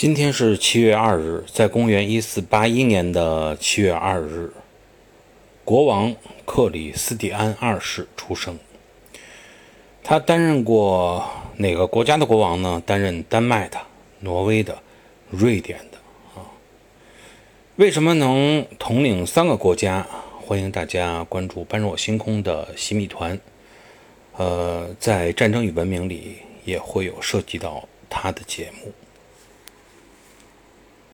今天是七月二日在公元一四八一年的七月二日国王克里斯蒂安二世出生。他担任过哪个国家的国王呢？担任丹麦的挪威的瑞典的啊。为什么能统领三个国家？欢迎大家关注般若星空的洗米团。呃在战争与文明里也会有涉及到他的节目。